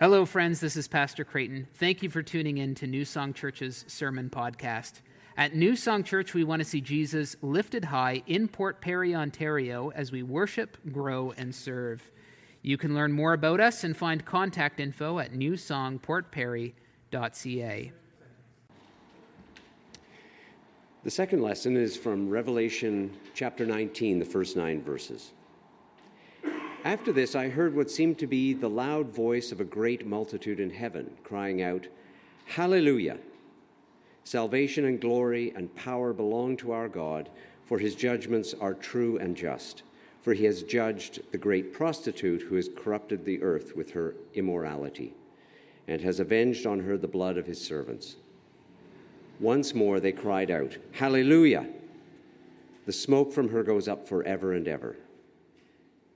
Hello, friends. This is Pastor Creighton. Thank you for tuning in to New Song Church's sermon podcast. At New Song Church, we want to see Jesus lifted high in Port Perry, Ontario, as we worship, grow, and serve. You can learn more about us and find contact info at newsongportperry.ca. The second lesson is from Revelation chapter 19, the first nine verses. After this, I heard what seemed to be the loud voice of a great multitude in heaven, crying out, Hallelujah! Salvation and glory and power belong to our God, for his judgments are true and just. For he has judged the great prostitute who has corrupted the earth with her immorality, and has avenged on her the blood of his servants. Once more they cried out, Hallelujah! The smoke from her goes up forever and ever.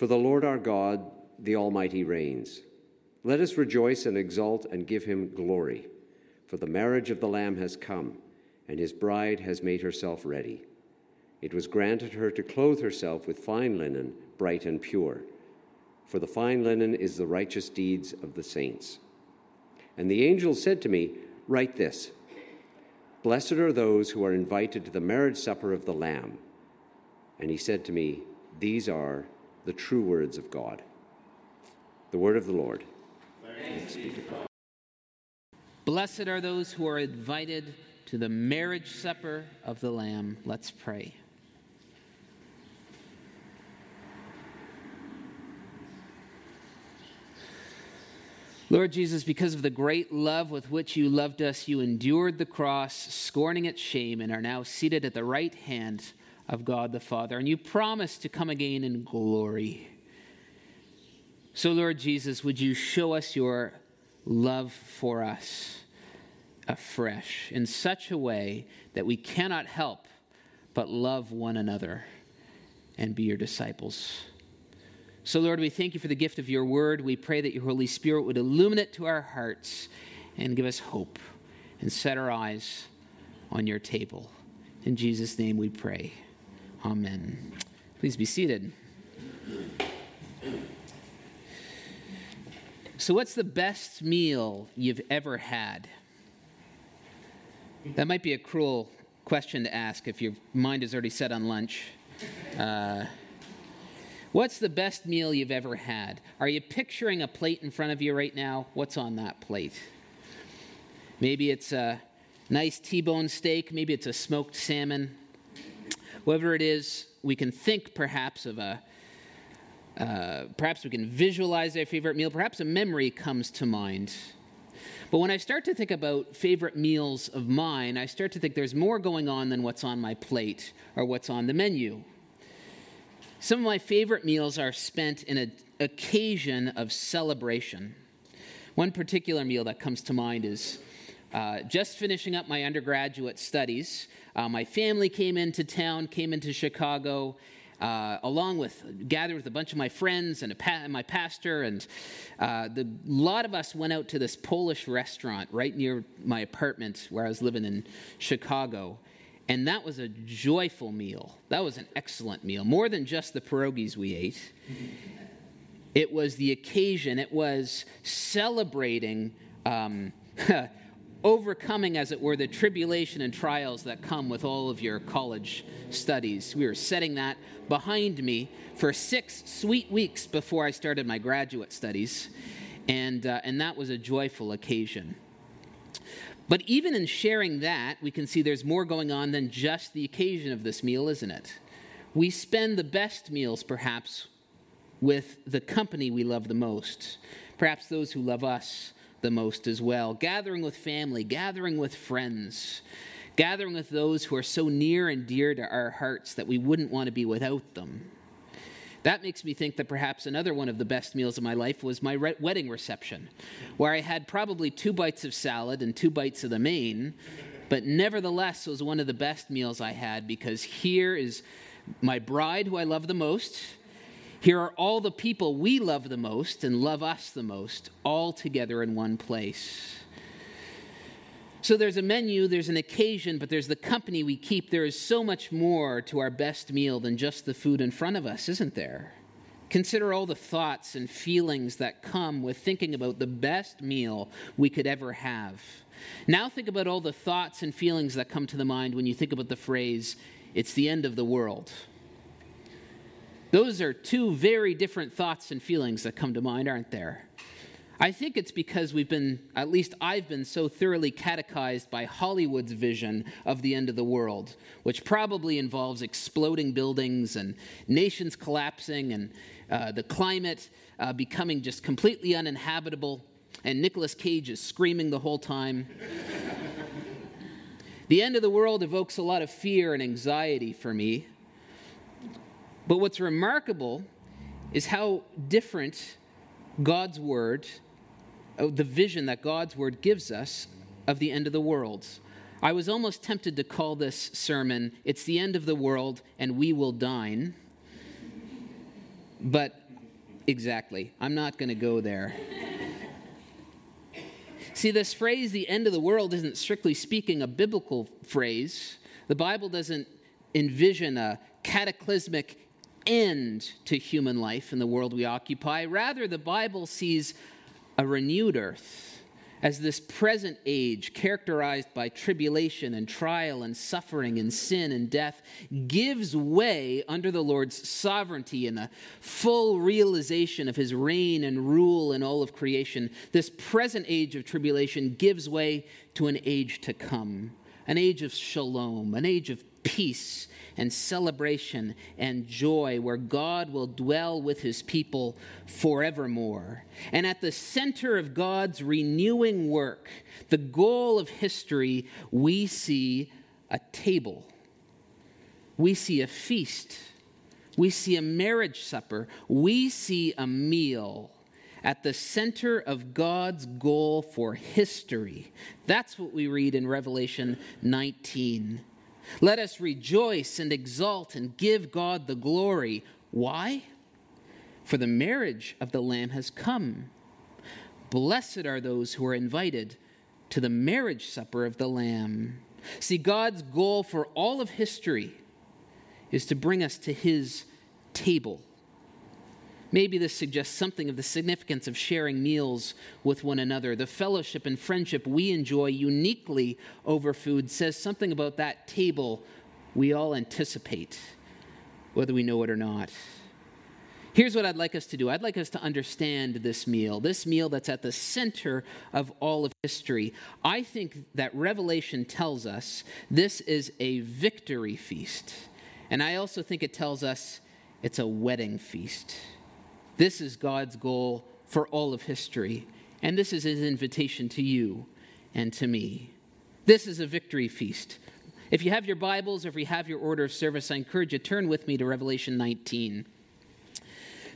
For the Lord our God, the Almighty, reigns. Let us rejoice and exult and give him glory. For the marriage of the Lamb has come, and his bride has made herself ready. It was granted her to clothe herself with fine linen, bright and pure. For the fine linen is the righteous deeds of the saints. And the angel said to me, Write this Blessed are those who are invited to the marriage supper of the Lamb. And he said to me, These are the true words of God. The word of the Lord. Blessed are those who are invited to the marriage supper of the Lamb. Let's pray. Lord Jesus, because of the great love with which you loved us, you endured the cross, scorning its shame, and are now seated at the right hand of God the Father, and you promise to come again in glory. So, Lord Jesus, would you show us your love for us afresh in such a way that we cannot help but love one another and be your disciples? So, Lord, we thank you for the gift of your word. We pray that your Holy Spirit would illuminate to our hearts and give us hope and set our eyes on your table. In Jesus' name we pray. Amen. Please be seated. So, what's the best meal you've ever had? That might be a cruel question to ask if your mind is already set on lunch. Uh, what's the best meal you've ever had? Are you picturing a plate in front of you right now? What's on that plate? Maybe it's a nice T bone steak, maybe it's a smoked salmon, Whatever it is, we can think perhaps of a, uh, perhaps we can visualize our favorite meal, perhaps a memory comes to mind. But when I start to think about favorite meals of mine, I start to think there's more going on than what's on my plate or what's on the menu. Some of my favorite meals are spent in an occasion of celebration. One particular meal that comes to mind is uh, just finishing up my undergraduate studies. Uh, my family came into town, came into Chicago, uh, along with gathered with a bunch of my friends and pa- my pastor, and uh, lot of us went out to this Polish restaurant right near my apartment where I was living in Chicago. And that was a joyful meal. That was an excellent meal. More than just the pierogies we ate, it was the occasion, it was celebrating. Um, overcoming, as it were, the tribulation and trials that come with all of your college studies. We were setting that behind me for six sweet weeks before I started my graduate studies, and, uh, and that was a joyful occasion. But even in sharing that, we can see there's more going on than just the occasion of this meal, isn't it? We spend the best meals, perhaps, with the company we love the most, perhaps those who love us the most as well. Gathering with family, gathering with friends, gathering with those who are so near and dear to our hearts that we wouldn't want to be without them. That makes me think that perhaps another one of the best meals of my life was my re- wedding reception, where I had probably two bites of salad and two bites of the main, but nevertheless was one of the best meals I had because here is my bride who I love the most. Here are all the people we love the most and love us the most, all together in one place. So there's a menu, there's an occasion, but there's the company we keep. There is so much more to our best meal than just the food in front of us, isn't there? Consider all the thoughts and feelings that come with thinking about the best meal we could ever have. Now think about all the thoughts and feelings that come to the mind when you think about the phrase, it's the end of the world. Those are two very different thoughts and feelings that come to mind, aren't there? I think it's because we've been, at least I've been, so thoroughly catechized by Hollywood's vision of the end of the world, which probably involves exploding buildings and nations collapsing and uh, the climate uh, becoming just completely uninhabitable, and Nicolas Cage is screaming the whole time. the end of the world evokes a lot of fear and anxiety for me. But what's remarkable is how different God's word uh, the vision that God's word gives us of the end of the world. I was almost tempted to call this sermon, It's the End of the World and We Will Dine. But exactly, I'm not going to go there. See, this phrase, the end of the world, isn't strictly speaking a biblical phrase. The Bible doesn't envision a cataclysmic end to human life in the world we occupy. Rather, the Bible sees a renewed earth, as this present age, characterized by tribulation and trial and suffering and sin and death, gives way under the Lord's sovereignty and the full realization of his reign and rule in all of creation, this present age of tribulation gives way to an age to come, an age of shalom, an age of peace and celebration and joy where God will dwell with his people forevermore. And at the center of God's renewing work, the goal of history, we see a table, we see a feast, we see a marriage supper, we see a meal at the center of God's goal for history. That's what we read in Revelation 19. Let us rejoice and exult and give God the glory. Why? For the marriage of the Lamb has come. Blessed are those who are invited to the marriage supper of the Lamb. See, God's goal for all of history is to bring us to his table. Maybe this suggests something of the significance of sharing meals with one another. The fellowship and friendship we enjoy uniquely over food says something about that table we all anticipate, whether we know it or not. Here's what I'd like us to do I'd like us to understand this meal, this meal that's at the center of all of history. I think that Revelation tells us this is a victory feast. And I also think it tells us it's a wedding feast. This is God's goal for all of history, and this is his invitation to you and to me. This is a victory feast. If you have your Bibles or if you have your order of service, I encourage you to turn with me to Revelation 19.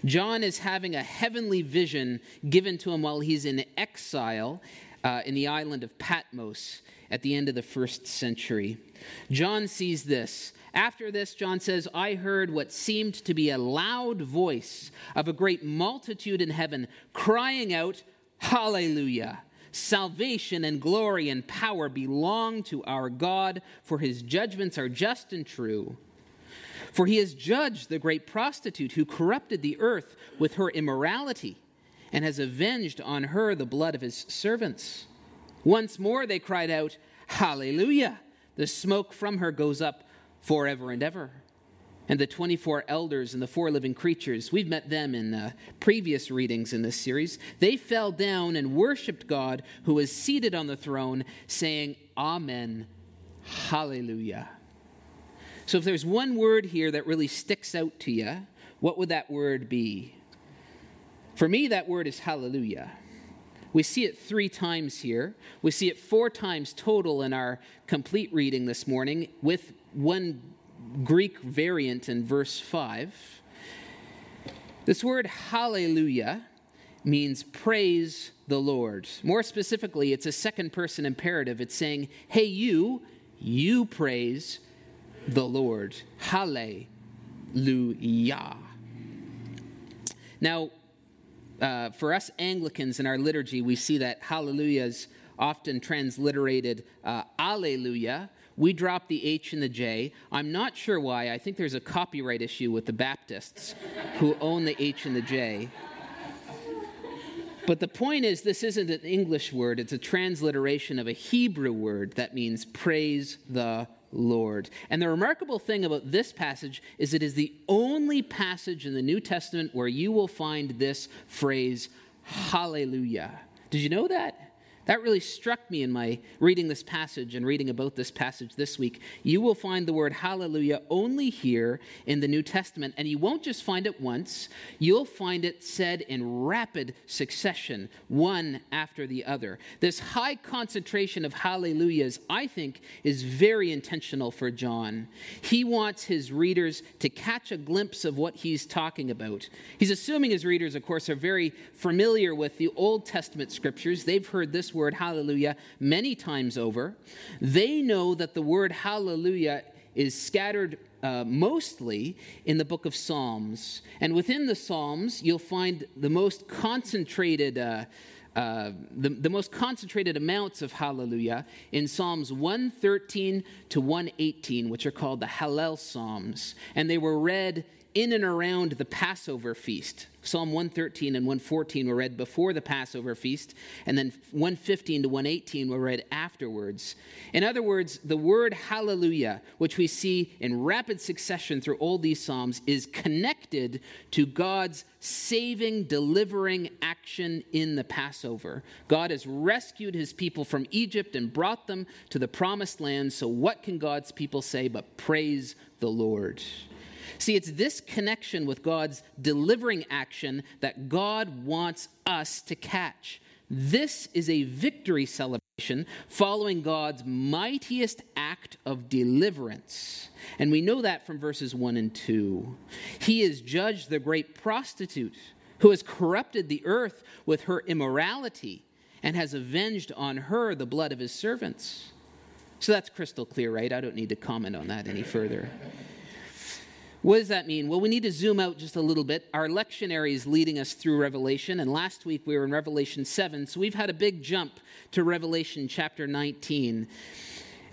John is having a heavenly vision given to him while he's in exile uh, in the island of Patmos at the end of the first century. John sees this after this, John says, I heard what seemed to be a loud voice of a great multitude in heaven crying out, Hallelujah! Salvation and glory and power belong to our God, for his judgments are just and true. For he has judged the great prostitute who corrupted the earth with her immorality and has avenged on her the blood of his servants. Once more they cried out, Hallelujah! The smoke from her goes up forever and ever. And the 24 elders and the four living creatures, we've met them in previous readings in this series. They fell down and worshiped God who is seated on the throne, saying, Amen, Hallelujah. So if there's one word here that really sticks out to you, what would that word be? For me, that word is hallelujah. We see it three times here. We see it four times total in our complete reading this morning, with one Greek variant in verse 5. This word hallelujah means praise the Lord. More specifically, it's a second person imperative. It's saying, hey, you, you praise the Lord. Hallelujah. Now, uh, for us Anglicans in our liturgy, we see that hallelujah is often transliterated uh, alleluia. We drop the H and the J. I'm not sure why. I think there's a copyright issue with the Baptists who own the H and the J. But the point is, this isn't an English word, it's a transliteration of a Hebrew word that means praise the Lord. And the remarkable thing about this passage is it is the only passage in the New Testament where you will find this phrase, hallelujah. Did you know that? That really struck me in my reading this passage and reading about this passage this week. You will find the word hallelujah only here in the New Testament, and you won't just find it once, you'll find it said in rapid succession, one after the other. This high concentration of hallelujahs, I think, is very intentional for John. He wants his readers to catch a glimpse of what he's talking about. He's assuming his readers, of course, are very familiar with the Old Testament scriptures. They've heard this word hallelujah many times over. They know that the word hallelujah is scattered uh, mostly in the book of Psalms. And within the Psalms, you'll find the most concentrated. Uh, uh, the, the most concentrated amounts of hallelujah in Psalms 113 to 118, which are called the Hallel Psalms. And they were read in and around the Passover feast. Psalm 113 and 114 were read before the Passover feast, and then 115 to 118 were read afterwards. In other words, the word hallelujah, which we see in rapid succession through all these Psalms, is connected to God's saving, delivering action in the Passover. God has rescued his people from Egypt and brought them to the promised land. So, what can God's people say but praise the Lord? See, it's this connection with God's delivering action that God wants us to catch. This is a victory celebration following God's mightiest act of deliverance. And we know that from verses 1 and 2. He has judged the great prostitute who has corrupted the earth with her immorality and has avenged on her the blood of his servants. So that's crystal clear, right? I don't need to comment on that any further. What does that mean? Well, we need to zoom out just a little bit. Our lectionary is leading us through Revelation, and last week we were in Revelation 7, so we've had a big jump to Revelation chapter 19.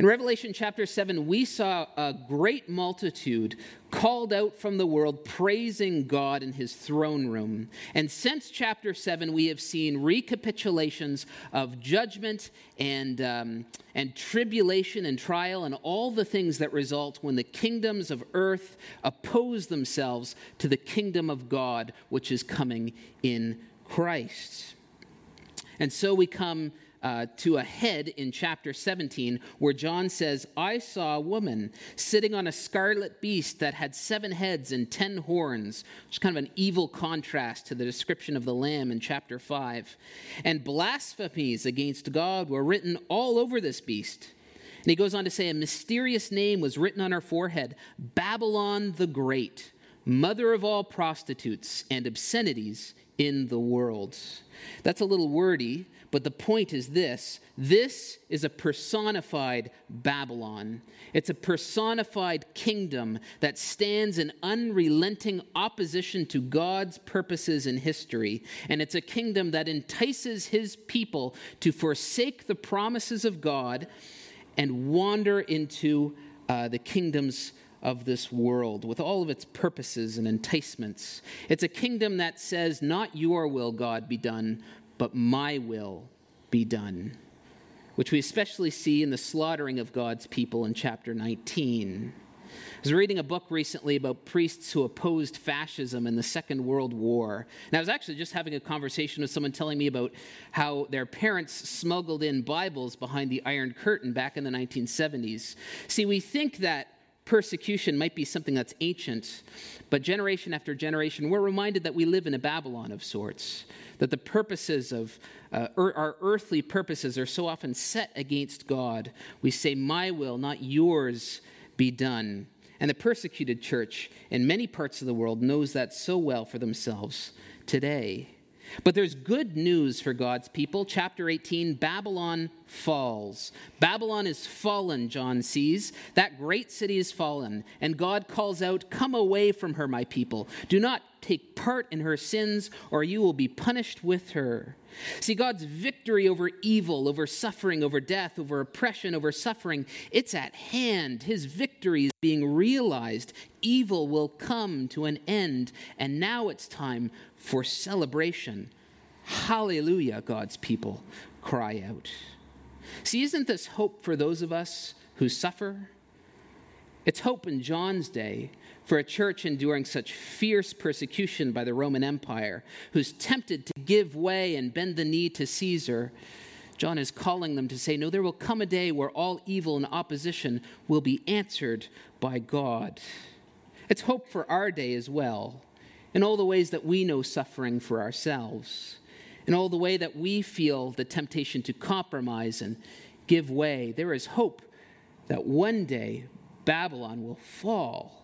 In Revelation chapter 7, we saw a great multitude called out from the world, praising God in his throne room. And since chapter 7, we have seen recapitulations of judgment and, um, and tribulation and trial and all the things that result when the kingdoms of earth oppose themselves to the kingdom of God, which is coming in Christ. And so we come uh, to a head in chapter 17, where John says, I saw a woman sitting on a scarlet beast that had seven heads and ten horns, which is kind of an evil contrast to the description of the lamb in chapter 5. And blasphemies against God were written all over this beast. And he goes on to say, A mysterious name was written on her forehead Babylon the Great, mother of all prostitutes and obscenities in the world. That's a little wordy, but the point is this this is a personified Babylon. It's a personified kingdom that stands in unrelenting opposition to God's purposes in history. And it's a kingdom that entices his people to forsake the promises of God and wander into uh, the kingdoms of this world with all of its purposes and enticements. It's a kingdom that says, Not your will, God, be done, but my will be done, which we especially see in the slaughtering of God's people in chapter 19. I was reading a book recently about priests who opposed fascism in the Second World War. And I was actually just having a conversation with someone telling me about how their parents smuggled in Bibles behind the Iron Curtain back in the 1970s. See, we think that persecution might be something that's ancient, but generation after generation, we're reminded that we live in a Babylon of sorts, that the purposes of uh, er, our earthly purposes are so often set against God. We say, My will, not yours, be done. And the persecuted church in many parts of the world knows that so well for themselves today. But there's good news for God's people. Chapter 18 Babylon falls. Babylon is fallen, John sees. That great city is fallen. And God calls out, Come away from her, my people. Do not take part in her sins, or you will be punished with her. See, God's victory over evil, over suffering, over death, over oppression, over suffering, it's at hand. His victory is being realized. Evil will come to an end, and now it's time for celebration. Hallelujah, God's people cry out. See, isn't this hope for those of us who suffer? It's hope in John's day for a church enduring such fierce persecution by the Roman Empire, who's tempted to give way and bend the knee to Caesar. John is calling them to say, No, there will come a day where all evil and opposition will be answered by God. It's hope for our day as well, in all the ways that we know suffering for ourselves, in all the way that we feel the temptation to compromise and give way. There is hope that one day Babylon will fall,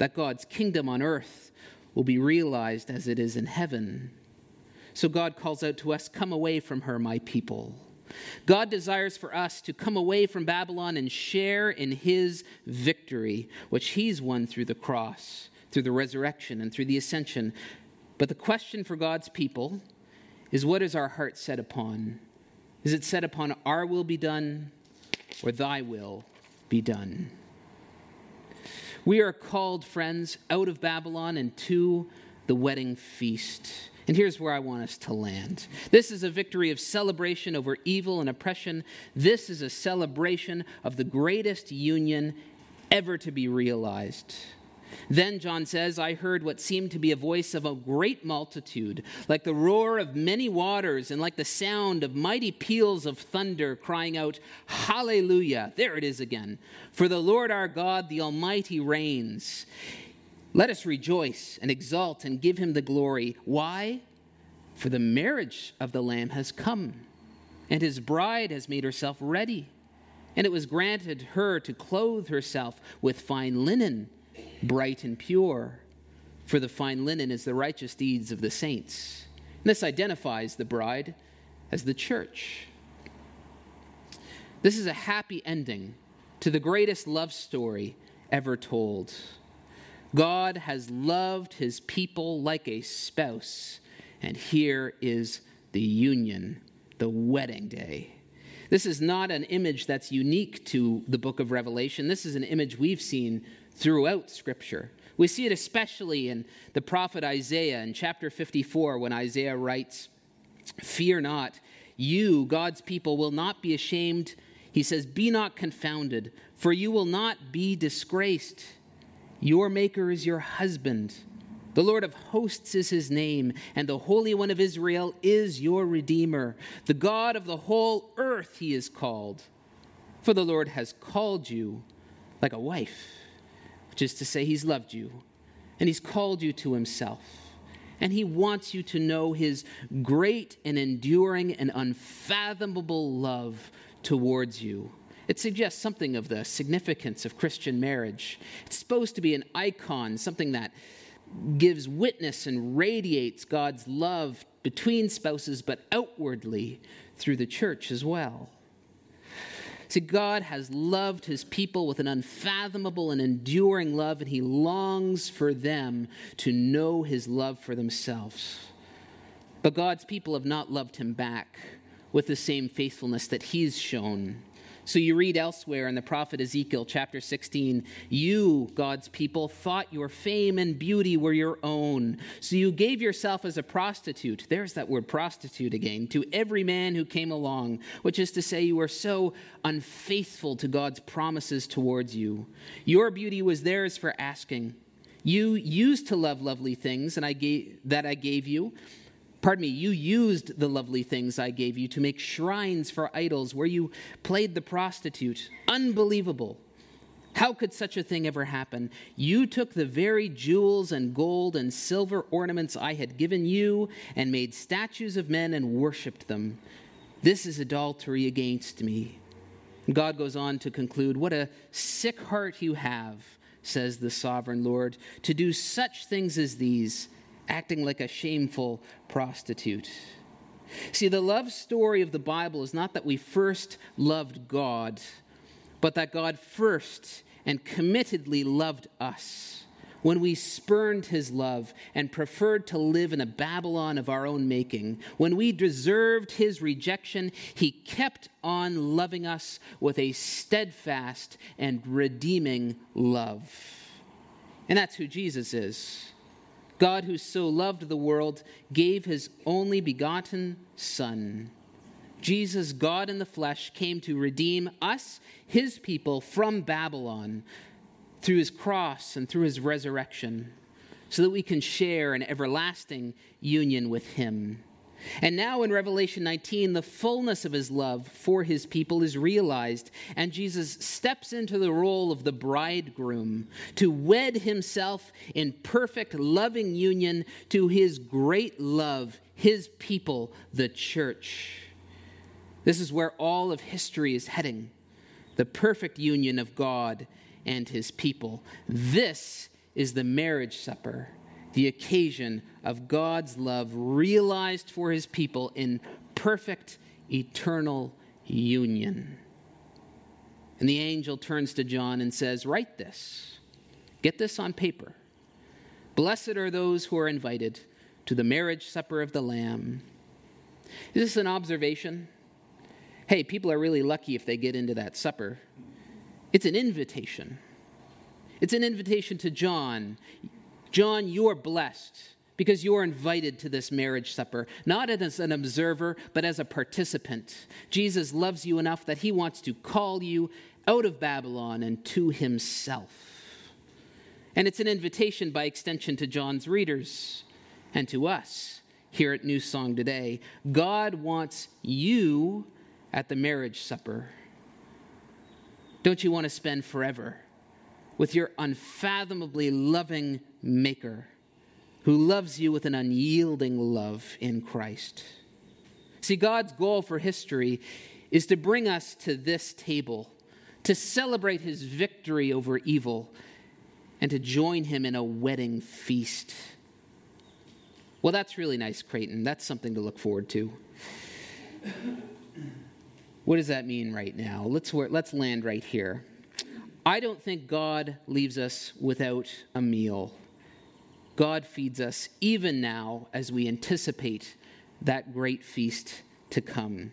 that God's kingdom on earth will be realized as it is in heaven. So God calls out to us, Come away from her, my people. God desires for us to come away from Babylon and share in his victory, which he's won through the cross, through the resurrection, and through the ascension. But the question for God's people is what is our heart set upon? Is it set upon our will be done or thy will be done? We are called, friends, out of Babylon and to the wedding feast. And here's where I want us to land. This is a victory of celebration over evil and oppression. This is a celebration of the greatest union ever to be realized. Then, John says, I heard what seemed to be a voice of a great multitude, like the roar of many waters and like the sound of mighty peals of thunder, crying out, Hallelujah! There it is again. For the Lord our God, the Almighty, reigns. Let us rejoice and exult and give him the glory. Why? For the marriage of the Lamb has come, and his bride has made herself ready. And it was granted her to clothe herself with fine linen bright and pure, for the fine linen is the righteous deeds of the saints. And this identifies the bride as the church. This is a happy ending to the greatest love story ever told. God has loved his people like a spouse, and here is the union, the wedding day. This is not an image that's unique to the book of Revelation. This is an image we've seen throughout Scripture. We see it especially in the prophet Isaiah in chapter 54 when Isaiah writes, Fear not, you, God's people, will not be ashamed. He says, Be not confounded, for you will not be disgraced. Your Maker is your husband. The Lord of hosts is his name, and the Holy One of Israel is your Redeemer. The God of the whole earth he is called. For the Lord has called you like a wife which is to say, He's loved you and He's called you to Himself. And He wants you to know His great and enduring and unfathomable love towards you. It suggests something of the significance of Christian marriage. It's supposed to be an icon, something that gives witness and radiates God's love between spouses, but outwardly through the church as well. See, God has loved his people with an unfathomable and enduring love, and he longs for them to know his love for themselves. But God's people have not loved him back with the same faithfulness that he's shown. So you read elsewhere in the prophet Ezekiel, chapter 16, you, God's people, thought your fame and beauty were your own. So you gave yourself as a prostitute, there's that word prostitute again, to every man who came along, which is to say, you were so unfaithful to God's promises towards you. Your beauty was theirs for asking. You used to love lovely things and I gave, that I gave you, Pardon me, you used the lovely things I gave you to make shrines for idols where you played the prostitute. Unbelievable. How could such a thing ever happen? You took the very jewels and gold and silver ornaments I had given you and made statues of men and worshiped them. This is adultery against me. God goes on to conclude What a sick heart you have says the sovereign Lord, to do such things as these, acting like a shameful prostitute. See, the love story of the Bible is not that we first loved God, but that God first and committedly loved us when we spurned his love and preferred to live in a Babylon of our own making, when we deserved his rejection, he kept on loving us with a steadfast and redeeming love. And that's who Jesus is. God, who so loved the world, gave his only begotten Son. Jesus, God in the flesh, came to redeem us, his people, from Babylon through his cross and through his resurrection, so that we can share an everlasting union with him. And now in Revelation 19, the fullness of his love for his people is realized, and Jesus steps into the role of the bridegroom to wed himself in perfect loving union to his great love, his people, the church. This is where all of history is heading the perfect union of God and his people. This is the marriage supper, the occasion of God's love realized for his people in perfect eternal union. And the angel turns to John and says, Write this, get this on paper. Blessed are those who are invited to the marriage supper of the Lamb. Is this an observation? Hey, people are really lucky if they get into that supper. It's an invitation. It's an invitation to John. John, you're blessed because you're invited to this marriage supper, not as an observer, but as a participant. Jesus loves you enough that he wants to call you out of Babylon and to himself. And it's an invitation by extension to John's readers and to us here at New Song today. God wants you at the marriage supper. Don't you want to spend forever with your unfathomably loving Maker who loves you with an unyielding love in Christ? See, God's goal for history is to bring us to this table, to celebrate his victory over evil, and to join him in a wedding feast. Well, that's really nice, Creighton. That's something to look forward to. What does that mean right now? Let's, let's land right here. I don't think God leaves us without a meal. God feeds us even now as we anticipate that great feast to come.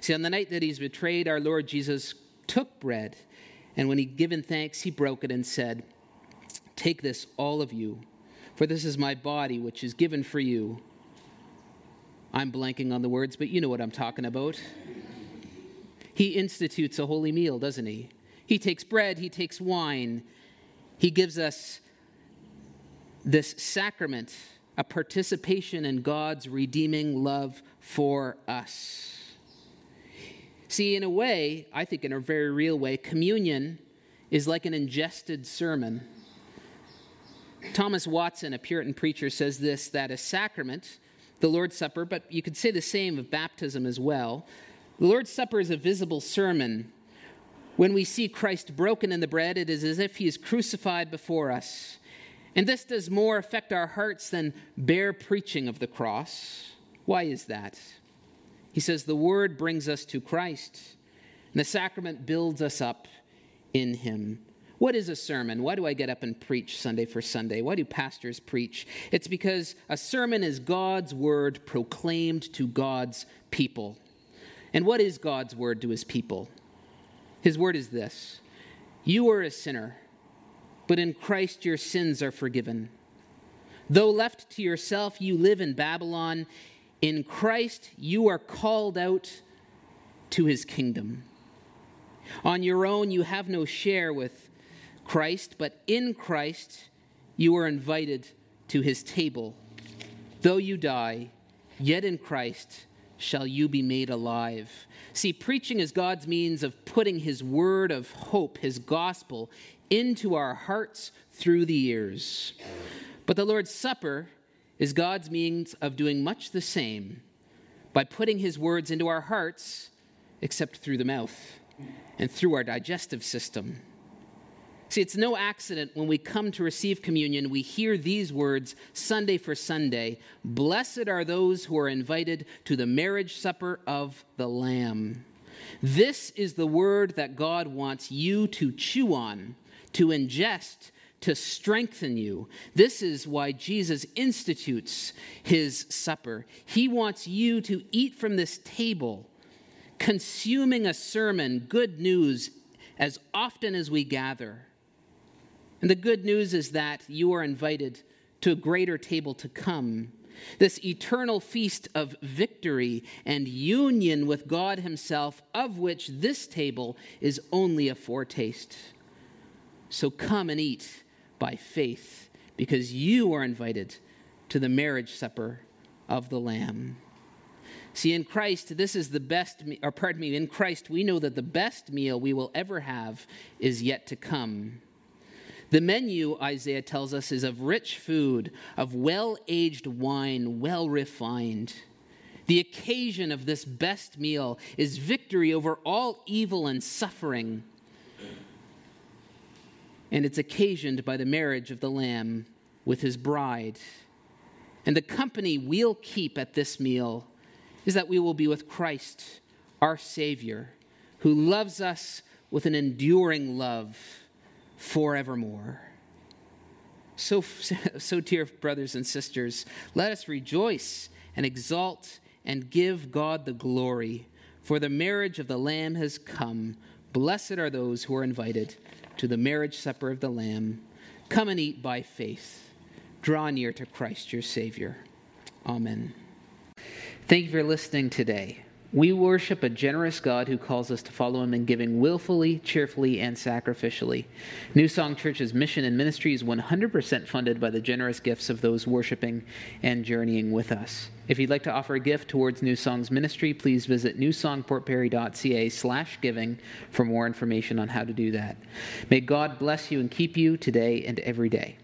See, on the night that he's betrayed, our Lord Jesus took bread, and when he'd given thanks, he broke it and said, Take this, all of you, for this is my body, which is given for you. I'm blanking on the words, but you know what I'm talking about. He institutes a holy meal, doesn't he? He takes bread, he takes wine. He gives us this sacrament, a participation in God's redeeming love for us. See, in a way, I think in a very real way, communion is like an ingested sermon. Thomas Watson, a Puritan preacher, says this that a sacrament, the Lord's Supper, but you could say the same of baptism as well, the Lord's Supper is a visible sermon. When we see Christ broken in the bread, it is as if he is crucified before us. And this does more affect our hearts than bare preaching of the cross. Why is that? He says the word brings us to Christ, and the sacrament builds us up in him. What is a sermon? Why do I get up and preach Sunday for Sunday? Why do pastors preach? It's because a sermon is God's word proclaimed to God's people. And what is God's word to his people? His word is this You are a sinner, but in Christ your sins are forgiven. Though left to yourself, you live in Babylon. In Christ, you are called out to his kingdom. On your own, you have no share with Christ, but in Christ, you are invited to his table. Though you die, yet in Christ, shall you be made alive. See, preaching is God's means of putting his word of hope, his gospel, into our hearts through the ears. But the Lord's Supper is God's means of doing much the same by putting his words into our hearts, except through the mouth and through our digestive system. See, it's no accident when we come to receive communion, we hear these words Sunday for Sunday Blessed are those who are invited to the marriage supper of the Lamb. This is the word that God wants you to chew on, to ingest, to strengthen you. This is why Jesus institutes his supper. He wants you to eat from this table, consuming a sermon, good news, as often as we gather. And the good news is that you are invited to a greater table to come. This eternal feast of victory and union with God Himself, of which this table is only a foretaste. So come and eat by faith, because you are invited to the marriage supper of the Lamb. See, in Christ, this is the best, or pardon me, in Christ, we know that the best meal we will ever have is yet to come. The menu, Isaiah tells us, is of rich food, of well aged wine, well refined. The occasion of this best meal is victory over all evil and suffering. And it's occasioned by the marriage of the Lamb with his bride. And the company we'll keep at this meal is that we will be with Christ, our Savior, who loves us with an enduring love forevermore. So, so, dear brothers and sisters, let us rejoice and exalt and give God the glory, for the marriage of the Lamb has come. Blessed are those who are invited to the marriage supper of the Lamb. Come and eat by faith. Draw near to Christ your Savior. Amen. Thank you for listening today. We worship a generous God who calls us to follow him in giving willfully, cheerfully, and sacrificially. New Song Church's mission and ministry is 100% funded by the generous gifts of those worshiping and journeying with us. If you'd like to offer a gift towards New Song's ministry, please visit newsongportperry.ca slash giving for more information on how to do that. May God bless you and keep you today and every day.